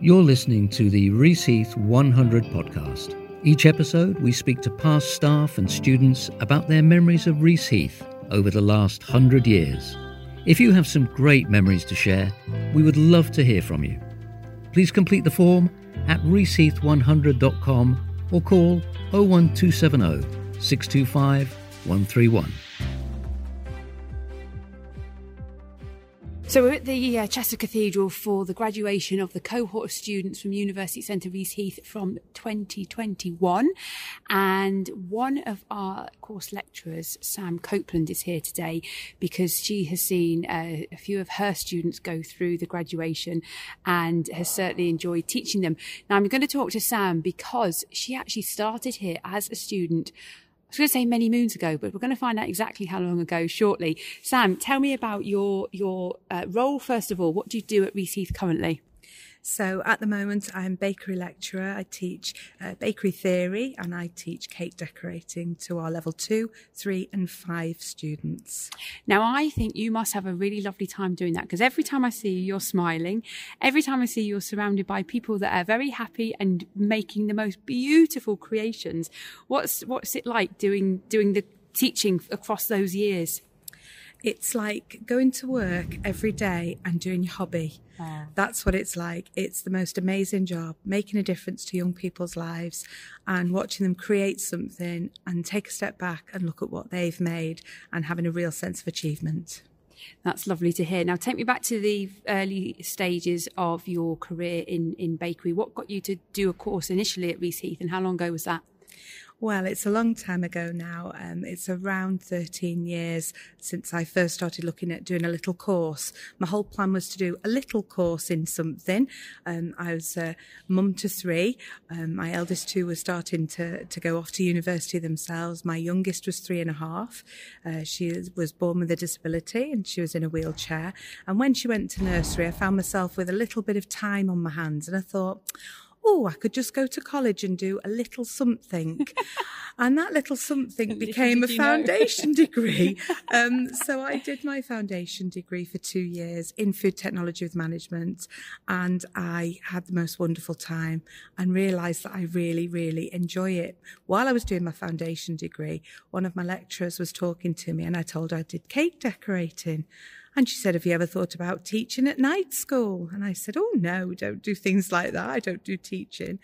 You're listening to the Reaseheath 100 podcast. Each episode, we speak to past staff and students about their memories of Reaseheath over the last hundred years. If you have some great memories to share, we would love to hear from you. Please complete the form at reaseheath100.com or call 01270 625 131. So we're at the uh, Chester Cathedral for the graduation of the cohort of students from University Centre Reaseheath from 2021. And one of our course lecturers, Sam Copeland, is here today because she has seen uh, a few of her students go through the graduation and has certainly enjoyed teaching them. Now I'm going to talk to Sam because she actually started here as a student I was going to say many moons ago, but we're going to find out exactly how long ago shortly. Sam, tell me about your your uh, role first of all. What do you do at Reaseheath currently? So at the moment, I'm bakery lecturer. I teach uh, bakery theory and I teach cake decorating to our level two, three, and five students. Now, I think you must have a really lovely time doing that because every time I see you, you're smiling. Every time I see you, you're surrounded by people that are very happy and making the most beautiful creations. What's what's it like doing doing the teaching across those years? It's like going to work every day and doing your hobby. That's what it's like. It's the most amazing job, making a difference to young people's lives and watching them create something and take a step back and look at what they've made and having a real sense of achievement. That's lovely to hear. Now, take me back to the early stages of your career in, in bakery. What got you to do a course initially at Reaseheath and how long ago was that? Well, it's a long time ago now. Um, it's around 13 years since I first started looking at doing a little course. My whole plan was to do a little course in something. Um, I was a mum to three. Um, my eldest two were starting to, to go off to university themselves. My youngest was three and a half. Uh, she was born with a disability and she was in a wheelchair. And when she went to nursery, I found myself with a little bit of time on my hands and I thought, oh, I could just go to college and do a little something. and that little something became a foundation degree. Um, so I did my foundation degree for two years in food technology with management. And I had the most wonderful time and realized that I really, really enjoy it. While I was doing my foundation degree, one of my lecturers was talking to me and I told her I did cake decorating. And she said, Have you ever thought about teaching at night school? And I said, Oh, no, don't do things like that. I don't do teaching.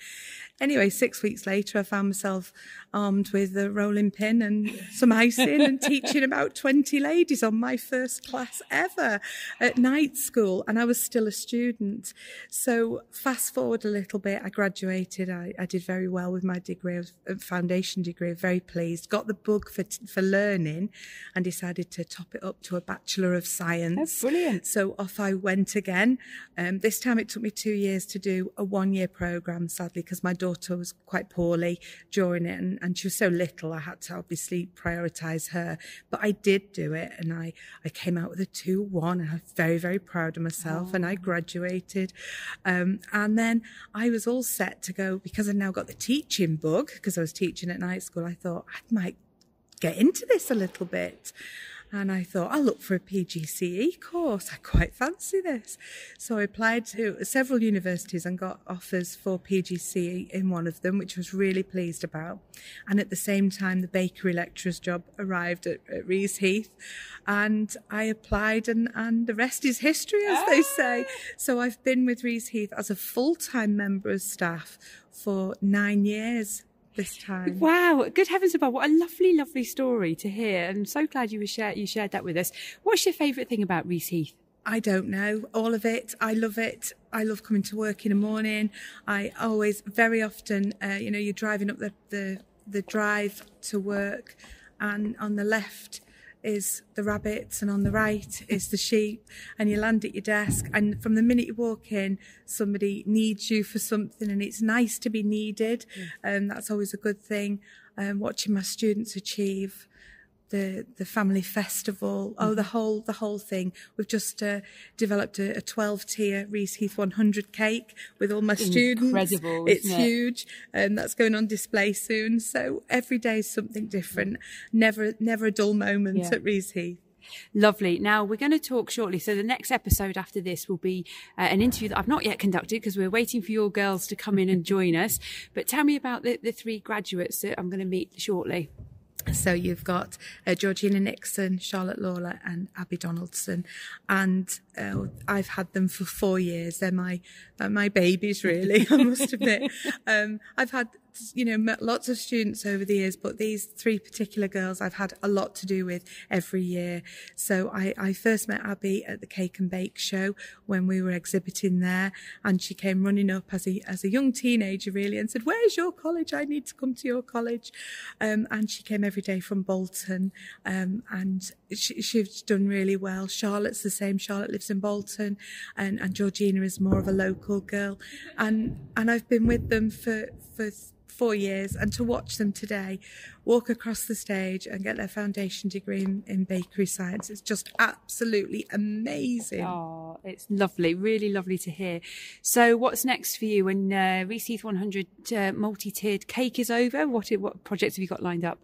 Anyway, six weeks later, I found myself armed with a rolling pin and some icing and teaching about 20 ladies on my first class ever at night school. And I was still a student. So fast forward a little bit, I graduated. I, I did very well with my degree, foundation degree. Very pleased. Got the bug for, for learning and decided to top it up to a Bachelor of Science. That's brilliant. So off I went again. Um, this time it took me two years to do a one year program, sadly, because my daughter was quite poorly during it and, and she was so little. I had to obviously prioritize her, but I did do it and I, I came out with a 2 1 and I'm very, very proud of myself oh. and I graduated. Um, and then I was all set to go because I now got the teaching bug because I was teaching at night school. I thought I might get into this a little bit. And I thought, I'll look for a PGCE course. I quite fancy this. So I applied to several universities and got offers for PGCE in one of them, which I was really pleased about. And at the same time, the bakery lecturer's job arrived at, at Reaseheath. And I applied, and, and the rest is history, as they ah! say. So I've been with Reaseheath as a full time member of staff for nine years this time. Wow, good heavens above! What a lovely, lovely story to hear. I'm so glad you share, you shared that with us. What's your favourite thing about Reaseheath? I don't know. All of it. I love it. I love coming to work in the morning. I always, very often, uh, you know, you're driving up the, the the drive to work, and on the left is the rabbits and on the right is the sheep and you land at your desk and from the minute you walk in somebody needs you for something and it's nice to be needed. And um, that's always a good thing um, watching my students achieve the the family festival. Mm-hmm. Oh, the whole the whole thing. We've just uh, developed a, a, 12 tier Reaseheath 100 cake with all my students. Incredible! It's it? huge, and that's going on display soon. So every day is something different. Never never a dull moment yeah. at Reaseheath. Lovely. Now we're going to talk shortly. So the next episode after this will be uh, an interview that I've not yet conducted because we're waiting for your girls to come in and join us. But tell me about the, the three graduates that I'm going to meet shortly. So you've got uh, Georgina Nixon, Charlotte Lawler, and Abby Donaldson, and uh, I've had them for four years. They're my my babies, really. I must admit. Um, I've had you know, met lots of students over the years, but these three particular girls I've had a lot to do with every year. So I, I first met Abby at the Cake and Bake show when we were exhibiting there, and she came running up as a as a young teenager really and said, "Where's your college? I need to come to your college." Um, and she came every day from Bolton, um, and she, she's done really well. Charlotte's the same. Charlotte lives in Bolton, and and Georgina is more of a local girl, and and I've been with them for for four years and to watch them today walk across the stage and get their foundation degree in, in bakery science it's just absolutely amazing. Oh it's lovely really lovely to hear. So what's next for you when uh, Reese 100 uh, multi-tiered cake is over? What what projects have you got lined up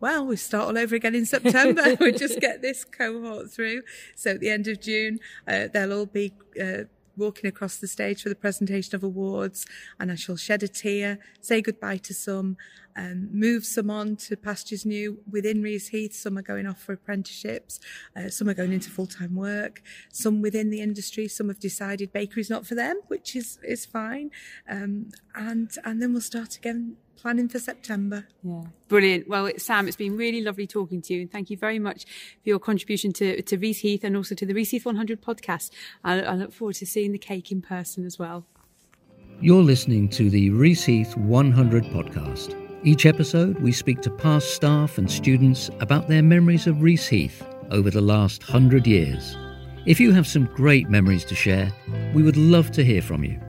well, we start all over again in September. we just get this cohort through. So at the end of June, uh, they'll all be uh, walking across the stage for the presentation of awards, and I shall shed a tear, say goodbye to some, um, move some on to pastures new within Reaseheath. Some are going off for apprenticeships, uh, some are going into full time work, some within the industry. Some have decided bakery's not for them, which is is fine, um, and and then we'll start again planning for September. Yeah. Brilliant. Well, Sam, it's been really lovely talking to you. And thank you very much for your contribution to, to Reaseheath and also to the Reaseheath 100 podcast. I, I look forward to seeing the cake in person as well. You're listening to the Reaseheath 100 podcast. Each episode, we speak to past staff and students about their memories of Reaseheath over the last hundred years. If you have some great memories to share, we would love to hear from you.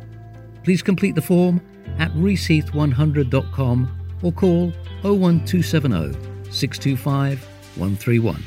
Please complete the form at reaseheath100.com or call 01270 625 131.